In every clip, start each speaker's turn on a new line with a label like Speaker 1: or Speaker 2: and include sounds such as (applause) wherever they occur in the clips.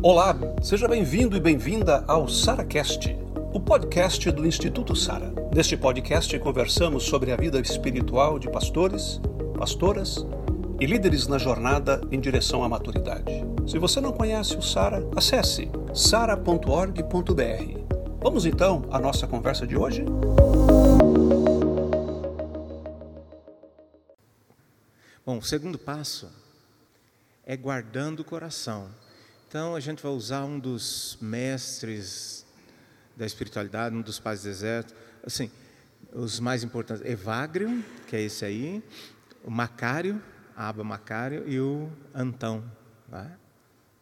Speaker 1: Olá, seja bem-vindo e bem-vinda ao SaraCast, o podcast do Instituto Sara. Neste podcast conversamos sobre a vida espiritual de pastores, pastoras e líderes na jornada em direção à maturidade. Se você não conhece o Sara, acesse sara.org.br. Vamos então à nossa conversa de hoje?
Speaker 2: Bom, o segundo passo é guardando o coração. Então a gente vai usar um dos mestres da espiritualidade, um dos pais do deserto, assim, os mais importantes, Evagrio, que é esse aí, o Macário, Aba Macário e o Antão, né?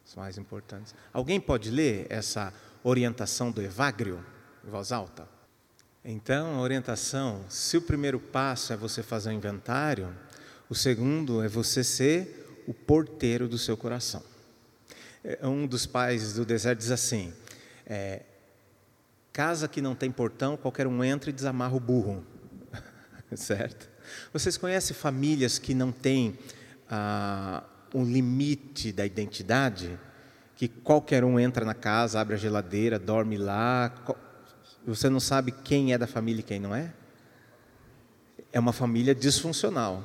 Speaker 2: os mais importantes. Alguém pode ler essa orientação do Evagrio em voz alta? Então, a orientação, se o primeiro passo é você fazer um inventário, o segundo é você ser o porteiro do seu coração. É, um dos pais do deserto diz assim: é, casa que não tem portão, qualquer um entra e desamarra o burro. (laughs) certo? Vocês conhecem famílias que não têm ah, um limite da identidade? Que qualquer um entra na casa, abre a geladeira, dorme lá. Você não sabe quem é da família e quem não é? É uma família disfuncional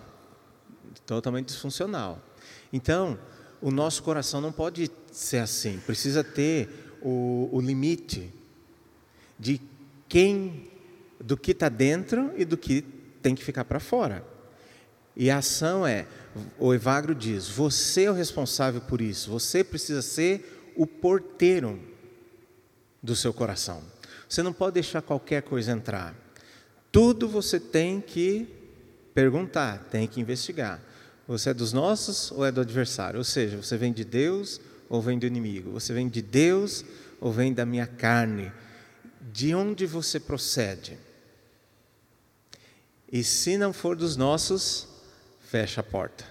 Speaker 2: totalmente disfuncional. Então, o nosso coração não pode ser assim, precisa ter o, o limite de quem, do que está dentro e do que tem que ficar para fora. E a ação é, o Evagro diz, você é o responsável por isso, você precisa ser o porteiro do seu coração. Você não pode deixar qualquer coisa entrar. Tudo você tem que perguntar, tem que investigar. Você é dos nossos ou é do adversário? Ou seja, você vem de Deus ou vem do inimigo? Você vem de Deus ou vem da minha carne? De onde você procede? E se não for dos nossos, fecha a porta.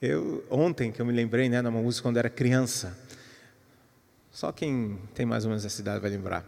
Speaker 2: Eu ontem que eu me lembrei, né, numa música quando era criança. Só quem tem mais ou menos essa idade vai lembrar.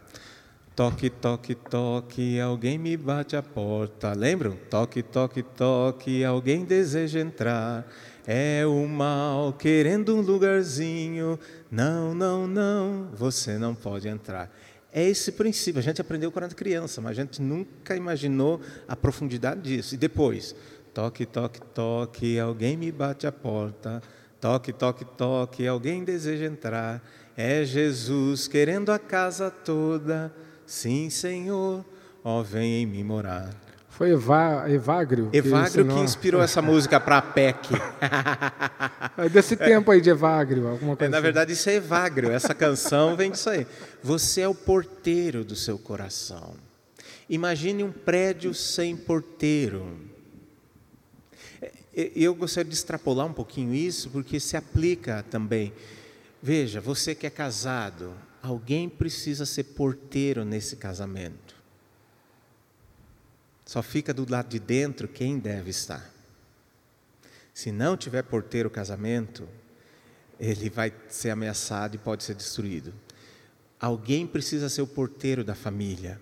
Speaker 2: Toque, toque, toque, alguém me bate a porta. Lembram? Toque, toque, toque, alguém deseja entrar. É o mal querendo um lugarzinho. Não, não, não, você não pode entrar. É esse princípio. A gente aprendeu quando era criança, mas a gente nunca imaginou a profundidade disso. E depois, toque, toque, toque, alguém me bate a porta. Toque, toque, toque, alguém deseja entrar. É Jesus querendo a casa toda. Sim, Senhor, ó, vem em mim morar.
Speaker 3: Foi Eva, Evagrio.
Speaker 2: Evagrio que, que inspirou essa música para a PEC. (laughs)
Speaker 3: É desse tempo aí de Evagrio, alguma coisa.
Speaker 2: É, na assim. verdade, isso é Evagrio. Essa canção vem disso aí. Você é o porteiro do seu coração. Imagine um prédio sem porteiro. É, eu gostaria de extrapolar um pouquinho isso, porque se aplica também. Veja, você que é casado, Alguém precisa ser porteiro nesse casamento. Só fica do lado de dentro quem deve estar. Se não tiver porteiro o casamento, ele vai ser ameaçado e pode ser destruído. Alguém precisa ser o porteiro da família.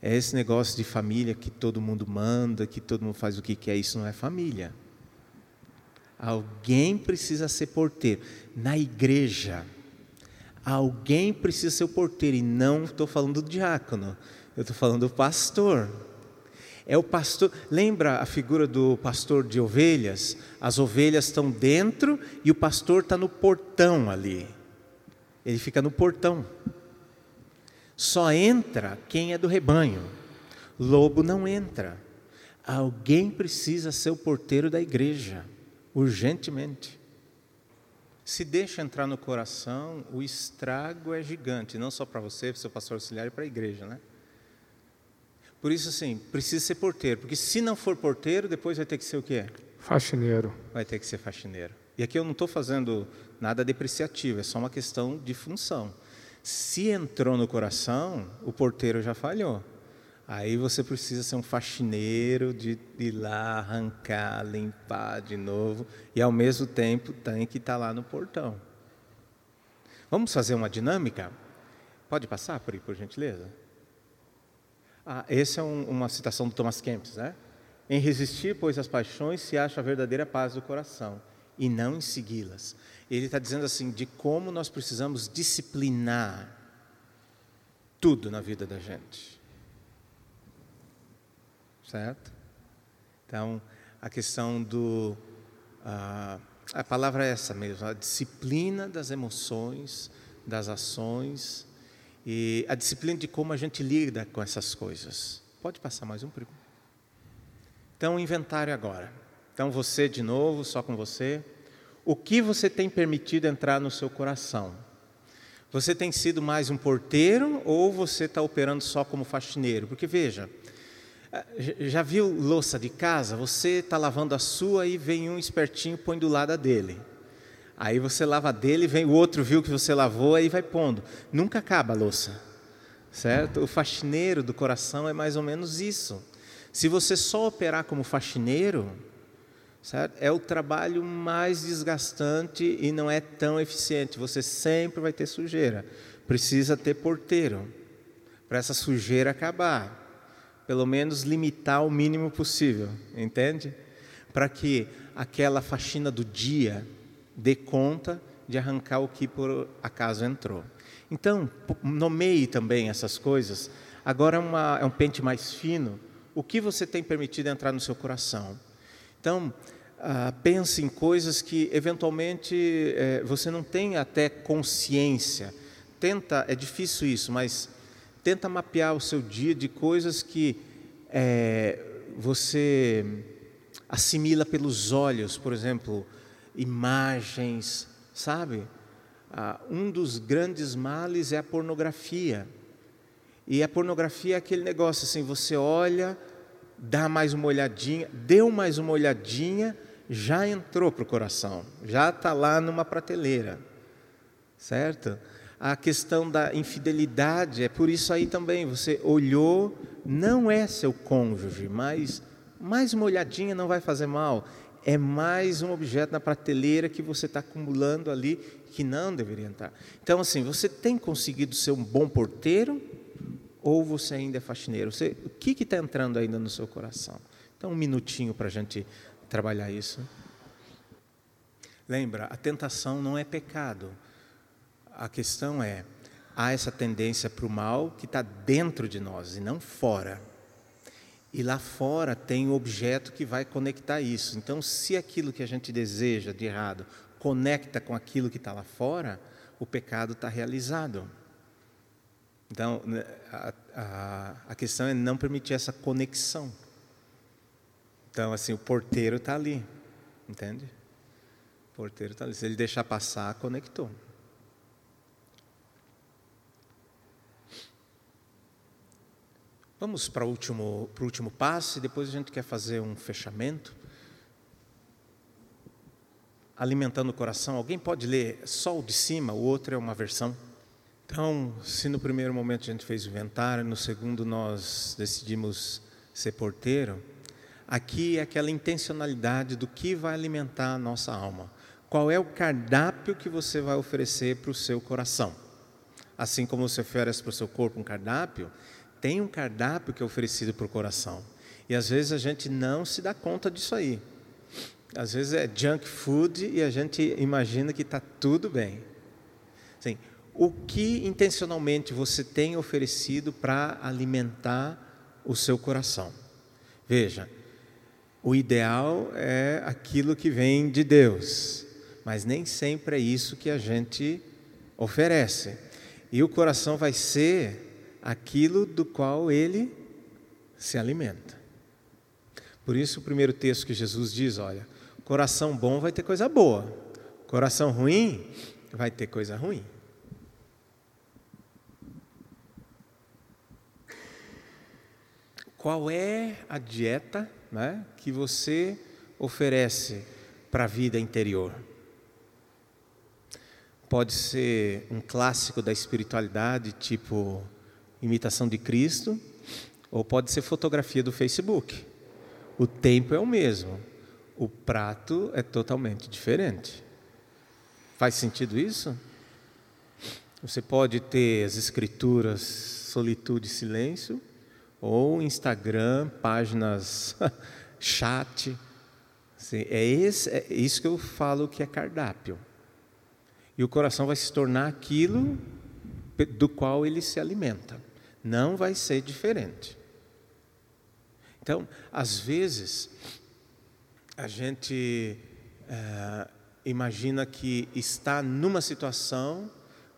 Speaker 2: É esse negócio de família que todo mundo manda, que todo mundo faz o que quer, isso não é família. Alguém precisa ser porteiro. Na igreja, Alguém precisa ser o porteiro, e não estou falando do diácono, eu estou falando do pastor. É o pastor, lembra a figura do pastor de ovelhas? As ovelhas estão dentro e o pastor está no portão ali. Ele fica no portão. Só entra quem é do rebanho. Lobo não entra. Alguém precisa ser o porteiro da igreja, urgentemente. Se deixa entrar no coração, o estrago é gigante, não só para você, para o seu pastor auxiliar e para a igreja, né? Por isso, assim, precisa ser porteiro, porque se não for porteiro, depois vai ter que ser o quê?
Speaker 3: Faxineiro.
Speaker 2: Vai ter que ser faxineiro. E aqui eu não estou fazendo nada depreciativo, é só uma questão de função. Se entrou no coração, o porteiro já falhou. Aí você precisa ser um faxineiro de ir lá, arrancar, limpar de novo e ao mesmo tempo tem que estar tá lá no portão. Vamos fazer uma dinâmica? Pode passar, por, por gentileza? Ah, essa é um, uma citação do Thomas Kempis, né? Em resistir, pois, às paixões se acha a verdadeira paz do coração. e não em segui-las. Ele está dizendo assim de como nós precisamos disciplinar tudo na vida da gente. Certo? Então, a questão do. Uh, a palavra é essa mesmo, a disciplina das emoções, das ações e a disciplina de como a gente lida com essas coisas. Pode passar mais um, primo? Então, o inventário agora. Então, você de novo, só com você. O que você tem permitido entrar no seu coração? Você tem sido mais um porteiro ou você está operando só como faxineiro? Porque veja, já viu louça de casa? Você está lavando a sua e vem um espertinho põe do lado dele. Aí você lava dele, vem o outro viu que você lavou, aí vai pondo. Nunca acaba a louça, certo? O faxineiro do coração é mais ou menos isso. Se você só operar como faxineiro, certo? é o trabalho mais desgastante e não é tão eficiente. Você sempre vai ter sujeira. Precisa ter porteiro para essa sujeira acabar. Pelo menos limitar o mínimo possível, entende? Para que aquela faxina do dia dê conta de arrancar o que por acaso entrou. Então, nomeie também essas coisas. Agora é, uma, é um pente mais fino. O que você tem permitido entrar no seu coração? Então, ah, pense em coisas que eventualmente eh, você não tem até consciência. Tenta, é difícil isso, mas tenta mapear o seu dia de coisas que eh, você assimila pelos olhos, por exemplo, imagens, sabe? Ah, um dos grandes males é a pornografia. E a pornografia é aquele negócio assim: você olha, dá mais uma olhadinha, deu mais uma olhadinha, já entrou para o coração, já está lá numa prateleira, certo? A questão da infidelidade é por isso aí também. Você olhou, não é seu cônjuge, mas mais uma olhadinha não vai fazer mal. É mais um objeto na prateleira que você está acumulando ali que não deveria entrar. Então, assim, você tem conseguido ser um bom porteiro ou você ainda é faxineiro? Você, o que está entrando ainda no seu coração? Então, um minutinho para a gente trabalhar isso. Lembra, a tentação não é pecado. A questão é, há essa tendência para o mal que está dentro de nós e não fora. E lá fora tem o objeto que vai conectar isso. Então, se aquilo que a gente deseja de errado conecta com aquilo que está lá fora, o pecado está realizado. Então, né, a, a, a, questão é não permitir essa conexão. Então, assim, o porteiro está ali, entende? O porteiro está ali. Se ele deixar passar, conectou. Vamos para o último, para o último passo e depois a gente quer fazer um fechamento. Alimentando o coração. Alguém pode ler só o de cima, o outro é uma versão. Então, se no primeiro momento a gente fez o inventário, no segundo nós decidimos ser porteiro, aqui é aquela intencionalidade do que vai alimentar a nossa alma. Qual é o cardápio que você vai oferecer para o seu coração? Assim como você oferece para o seu corpo um cardápio, tem um cardápio que é oferecido para o coração. E às vezes a gente não se dá conta disso aí. Às vezes é junk food e a gente imagina que está tudo bem. Assim, o que intencionalmente você tem oferecido para alimentar o seu coração? Veja, o ideal é aquilo que vem de Deus, mas nem sempre é isso que a gente oferece. E o coração vai ser aquilo do qual ele se alimenta. Por isso, o primeiro texto que Jesus diz: olha, coração bom vai ter coisa boa, coração ruim vai ter coisa ruim. Qual é a dieta né, que você oferece para a vida interior? Pode ser um clássico da espiritualidade, tipo imitação de Cristo, ou pode ser fotografia do Facebook. O tempo é o mesmo, o prato é totalmente diferente. Faz sentido isso? Você pode ter as escrituras solitude e silêncio, ou Instagram, páginas (laughs) chat, Sim, é, esse, é isso que eu falo que é cardápio. E o coração vai se tornar aquilo do qual ele se alimenta. Não vai ser diferente. Então, às vezes, a gente é, imagina que está numa situação,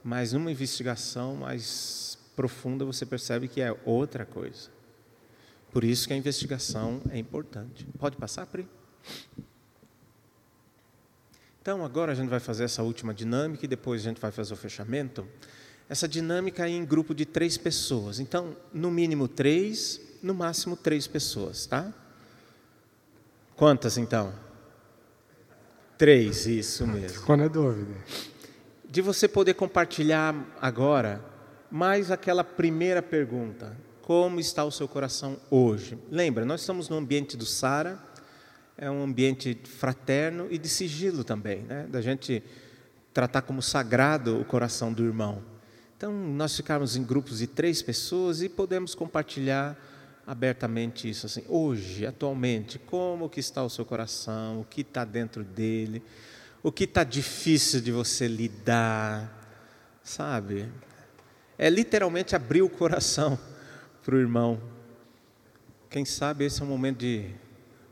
Speaker 2: mas numa investigação mais profunda você percebe que é outra coisa. Por isso que a investigação é importante. Pode passar, Pri? Então, agora a gente vai fazer essa última dinâmica e depois a gente vai fazer o fechamento. Essa dinâmica é em grupo de três pessoas. Então, no mínimo três, no máximo três pessoas, tá? Quantas então? Três, isso mesmo.
Speaker 3: Ficou na dúvida.
Speaker 2: De você poder compartilhar agora mais aquela primeira pergunta: como está o seu coração hoje? Lembra, nós estamos no ambiente do Sara, é um ambiente fraterno e de sigilo também, né? da gente tratar como sagrado o coração do irmão. Então, nós ficarmos em grupos de três pessoas e podemos compartilhar abertamente isso assim. Hoje, atualmente, como que está o seu coração? O que está dentro dele? O que está difícil de você lidar? Sabe? É literalmente abrir o coração (laughs) para o irmão. Quem sabe esse é o momento de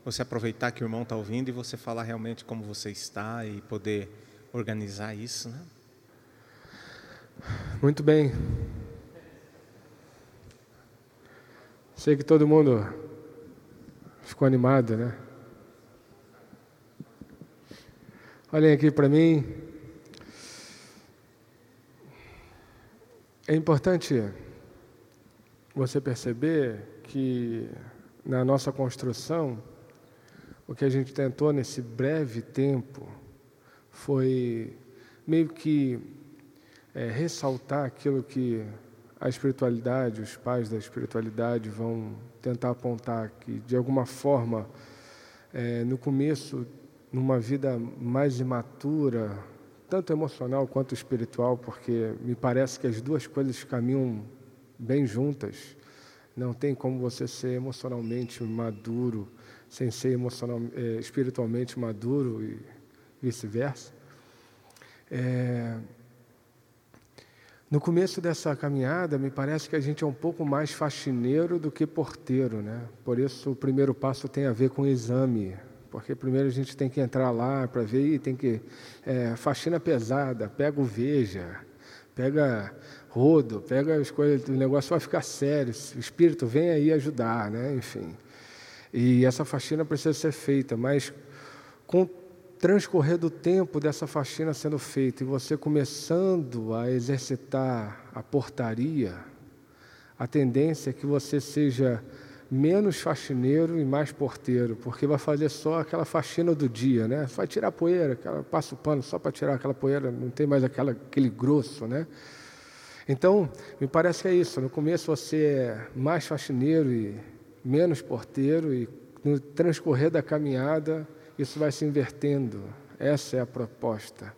Speaker 2: você aproveitar que o irmão está ouvindo e você falar realmente como você está e poder organizar isso, né?
Speaker 3: Muito bem. Sei que todo mundo ficou animado, né? Olhem aqui para mim. É importante você perceber que na nossa construção, o que a gente tentou nesse breve tempo foi meio que é, ressaltar aquilo que a espiritualidade, os pais da espiritualidade vão tentar apontar que, de alguma forma, é, no começo, numa vida mais imatura, tanto emocional quanto espiritual, porque me parece que as duas coisas caminham bem juntas. Não tem como você ser emocionalmente maduro sem ser emocional, é, espiritualmente maduro e vice-versa. É, no começo dessa caminhada, me parece que a gente é um pouco mais faxineiro do que porteiro, né? Por isso, o primeiro passo tem a ver com o exame, porque primeiro a gente tem que entrar lá para ver e tem que é, faxina pesada, pega o veja, pega rodo, pega as coisas, o negócio vai ficar sério, o espírito vem aí ajudar, né? enfim. E essa faxina precisa ser feita, mas com transcorrer do tempo dessa faxina sendo feita e você começando a exercitar a portaria, a tendência é que você seja menos faxineiro e mais porteiro, porque vai fazer só aquela faxina do dia, né? Vai tirar poeira, aquela, passa o pano só para tirar aquela poeira, não tem mais aquela, aquele grosso, né? Então, me parece que é isso. No começo você é mais faxineiro e menos porteiro, e no transcorrer da caminhada isso vai se invertendo. Essa é a proposta.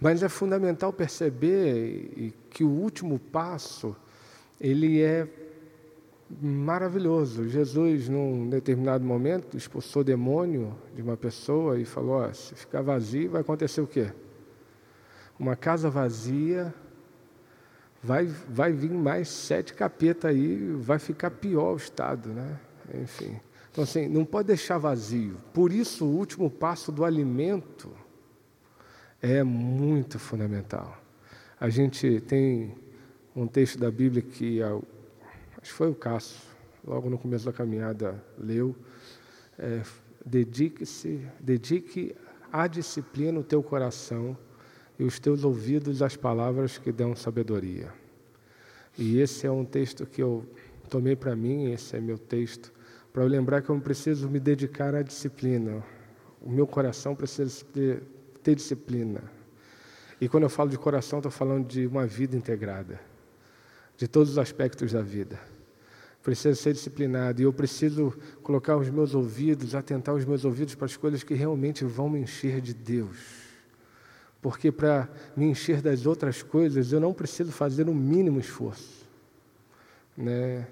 Speaker 3: Mas é fundamental perceber que o último passo ele é maravilhoso. Jesus, num determinado momento, expulsou o demônio de uma pessoa e falou: oh, se ficar vazio, vai acontecer o quê? Uma casa vazia vai, vai vir mais sete capetas aí, vai ficar pior o estado, né? Enfim. Então, assim, não pode deixar vazio. Por isso, o último passo do alimento é muito fundamental. A gente tem um texto da Bíblia que, acho que foi o Cássio, logo no começo da caminhada, leu. É, dedique-se, dedique à disciplina o teu coração e os teus ouvidos às palavras que dão sabedoria. E esse é um texto que eu tomei para mim, esse é meu texto, para lembrar que eu preciso me dedicar à disciplina. O meu coração precisa ter, ter disciplina. E quando eu falo de coração, estou falando de uma vida integrada, de todos os aspectos da vida. Precisa ser disciplinado e eu preciso colocar os meus ouvidos, atentar os meus ouvidos para as coisas que realmente vão me encher de Deus porque para me encher das outras coisas eu não preciso fazer o um mínimo esforço. Né?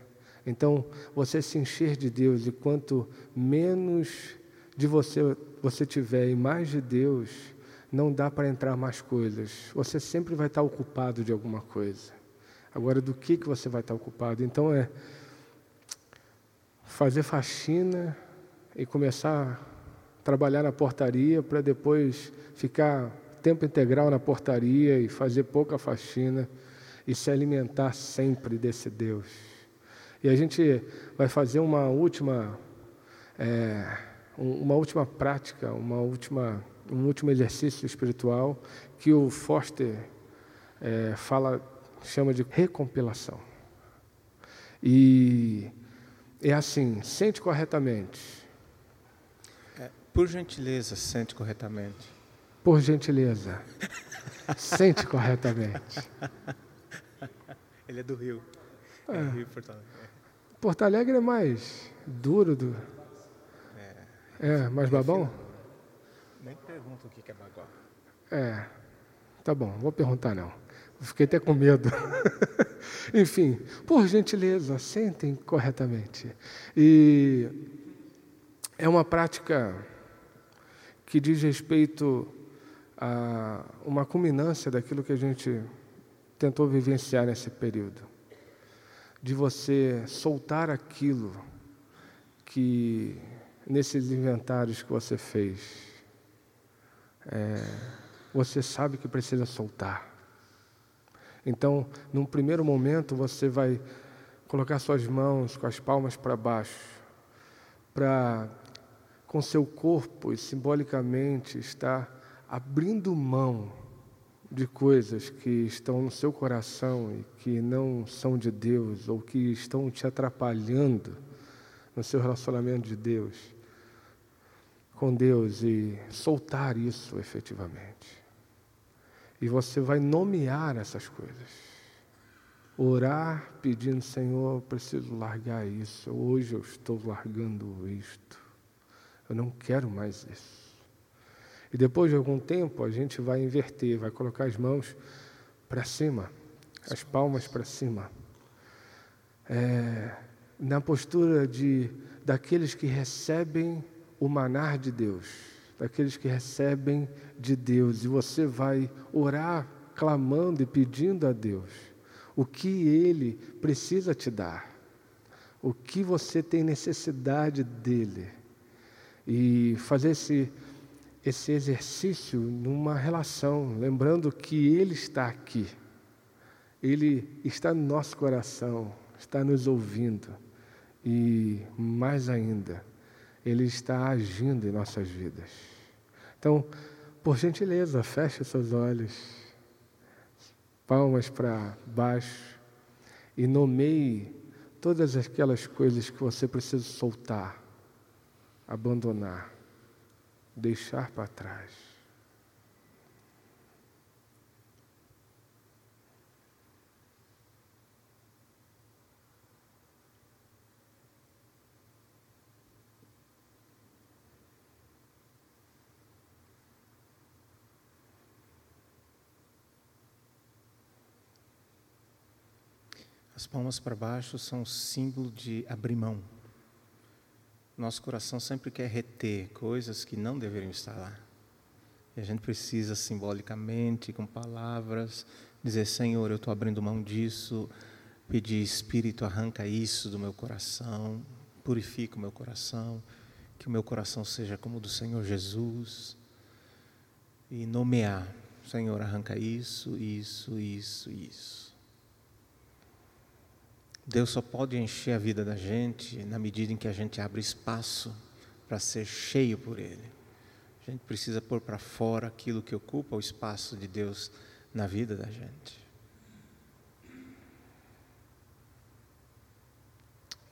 Speaker 3: Então, você se encher de Deus e quanto menos de você você tiver em mais de Deus, não dá para entrar mais coisas. Você sempre vai estar ocupado de alguma coisa. Agora, do que, que você vai estar ocupado? Então, é fazer faxina e começar a trabalhar na portaria para depois ficar tempo integral na portaria e fazer pouca faxina e se alimentar sempre desse Deus. E a gente vai fazer uma última, é, uma última prática, uma última, um último exercício espiritual que o Foster é, fala, chama de recompilação. E é assim, sente corretamente.
Speaker 2: É, por gentileza, sente corretamente.
Speaker 3: Por gentileza, sente corretamente. (laughs)
Speaker 2: Ele é do Rio. É, é Rio Porto Alegre.
Speaker 3: Porto Alegre é mais duro do. É, é mais babão?
Speaker 2: Nem pergunta o que é bagó.
Speaker 3: É, tá bom, vou perguntar não. Fiquei até com medo. (laughs) Enfim, por gentileza, sentem corretamente. E é uma prática que diz respeito a uma culminância daquilo que a gente tentou vivenciar nesse período. De você soltar aquilo que, nesses inventários que você fez, é, você sabe que precisa soltar. Então, num primeiro momento, você vai colocar suas mãos com as palmas para baixo, para, com seu corpo e simbolicamente, estar abrindo mão de coisas que estão no seu coração e que não são de Deus ou que estão te atrapalhando no seu relacionamento de Deus com Deus e soltar isso efetivamente. E você vai nomear essas coisas. Orar pedindo, Senhor, eu preciso largar isso. Hoje eu estou largando isto. Eu não quero mais isso. E depois de algum tempo, a gente vai inverter, vai colocar as mãos para cima, as palmas para cima. É, na postura de daqueles que recebem o manar de Deus, daqueles que recebem de Deus, e você vai orar clamando e pedindo a Deus o que Ele precisa te dar, o que você tem necessidade dele, e fazer esse esse exercício numa relação, lembrando que Ele está aqui, Ele está no nosso coração, está nos ouvindo. E, mais ainda, Ele está agindo em nossas vidas. Então, por gentileza, feche seus olhos, palmas para baixo e nomeie todas aquelas coisas que você precisa soltar, abandonar deixar para trás.
Speaker 2: As palmas para baixo são símbolo de abrir mão. Nosso coração sempre quer reter coisas que não deveriam estar lá. E a gente precisa simbolicamente, com palavras, dizer: Senhor, eu estou abrindo mão disso. Pedir, Espírito, arranca isso do meu coração, purifica o meu coração, que o meu coração seja como o do Senhor Jesus. E nomear: Senhor, arranca isso, isso, isso, isso. Deus só pode encher a vida da gente na medida em que a gente abre espaço para ser cheio por Ele. A gente precisa pôr para fora aquilo que ocupa o espaço de Deus na vida da gente.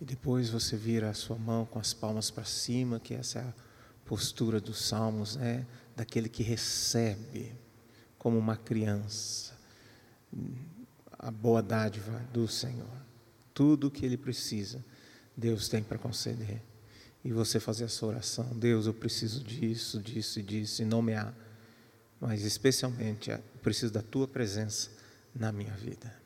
Speaker 2: E depois você vira a sua mão com as palmas para cima, que essa é a postura dos salmos, né? Daquele que recebe como uma criança a boa dádiva do Senhor. Tudo o que ele precisa, Deus tem para conceder. E você fazer essa oração, Deus, eu preciso disso, disso e disso, e nomear. Mas especialmente, eu preciso da tua presença na minha vida.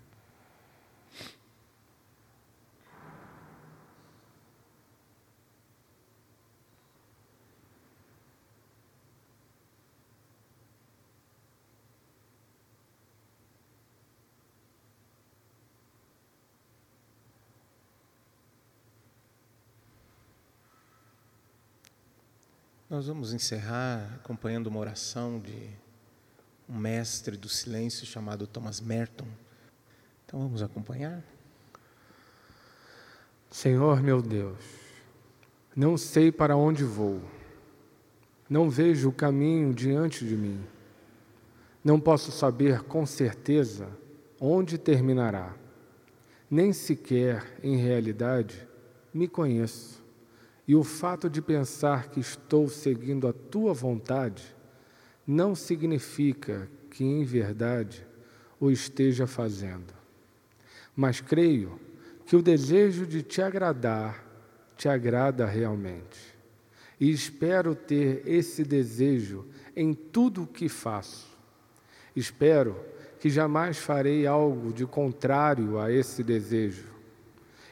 Speaker 2: Nós vamos encerrar acompanhando uma oração de um mestre do silêncio chamado Thomas Merton. Então vamos acompanhar?
Speaker 3: Senhor meu Deus, não sei para onde vou, não vejo o caminho diante de mim, não posso saber com certeza onde terminará, nem sequer, em realidade, me conheço. E o fato de pensar que estou seguindo a tua vontade não significa que, em verdade, o esteja fazendo. Mas creio que o desejo de te agradar te agrada realmente. E espero ter esse desejo em tudo o que faço. Espero que jamais farei algo de contrário a esse desejo.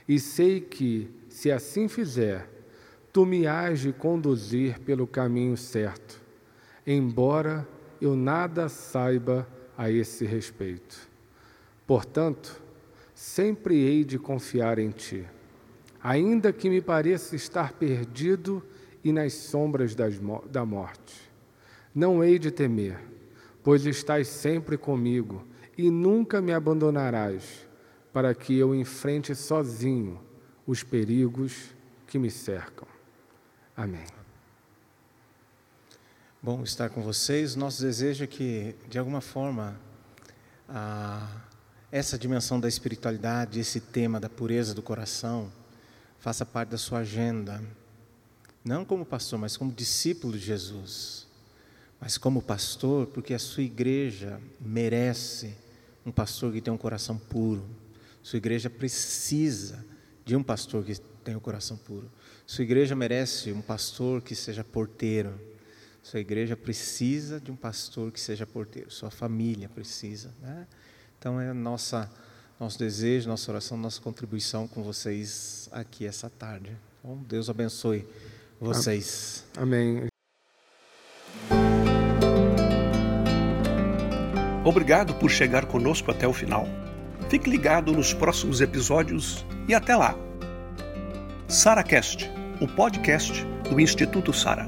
Speaker 3: E sei que, se assim fizer, tu me hás de conduzir pelo caminho certo, embora eu nada saiba a esse respeito. Portanto, sempre hei de confiar em ti, ainda que me pareça estar perdido e nas sombras das, da morte. Não hei de temer, pois estás sempre comigo e nunca me abandonarás, para que eu enfrente sozinho os perigos que me cercam. Amém.
Speaker 2: Bom estar com vocês. Nosso desejo é que, de alguma forma, a, essa dimensão da espiritualidade, esse tema da pureza do coração, faça parte da sua agenda. Não como pastor, mas como discípulo de Jesus. Mas como pastor, porque a sua igreja merece um pastor que tem um coração puro. Sua igreja precisa de um pastor que tenha o um coração puro. Sua igreja merece um pastor que seja porteiro. Sua igreja precisa de um pastor que seja porteiro. Sua família precisa. Né? Então é nossa nosso desejo, nossa oração, nossa contribuição com vocês aqui essa tarde. Então, Deus abençoe vocês.
Speaker 3: Amém.
Speaker 1: Obrigado por chegar conosco até o final. Fique ligado nos próximos episódios e até lá. SaraCast, o podcast do Instituto Sara.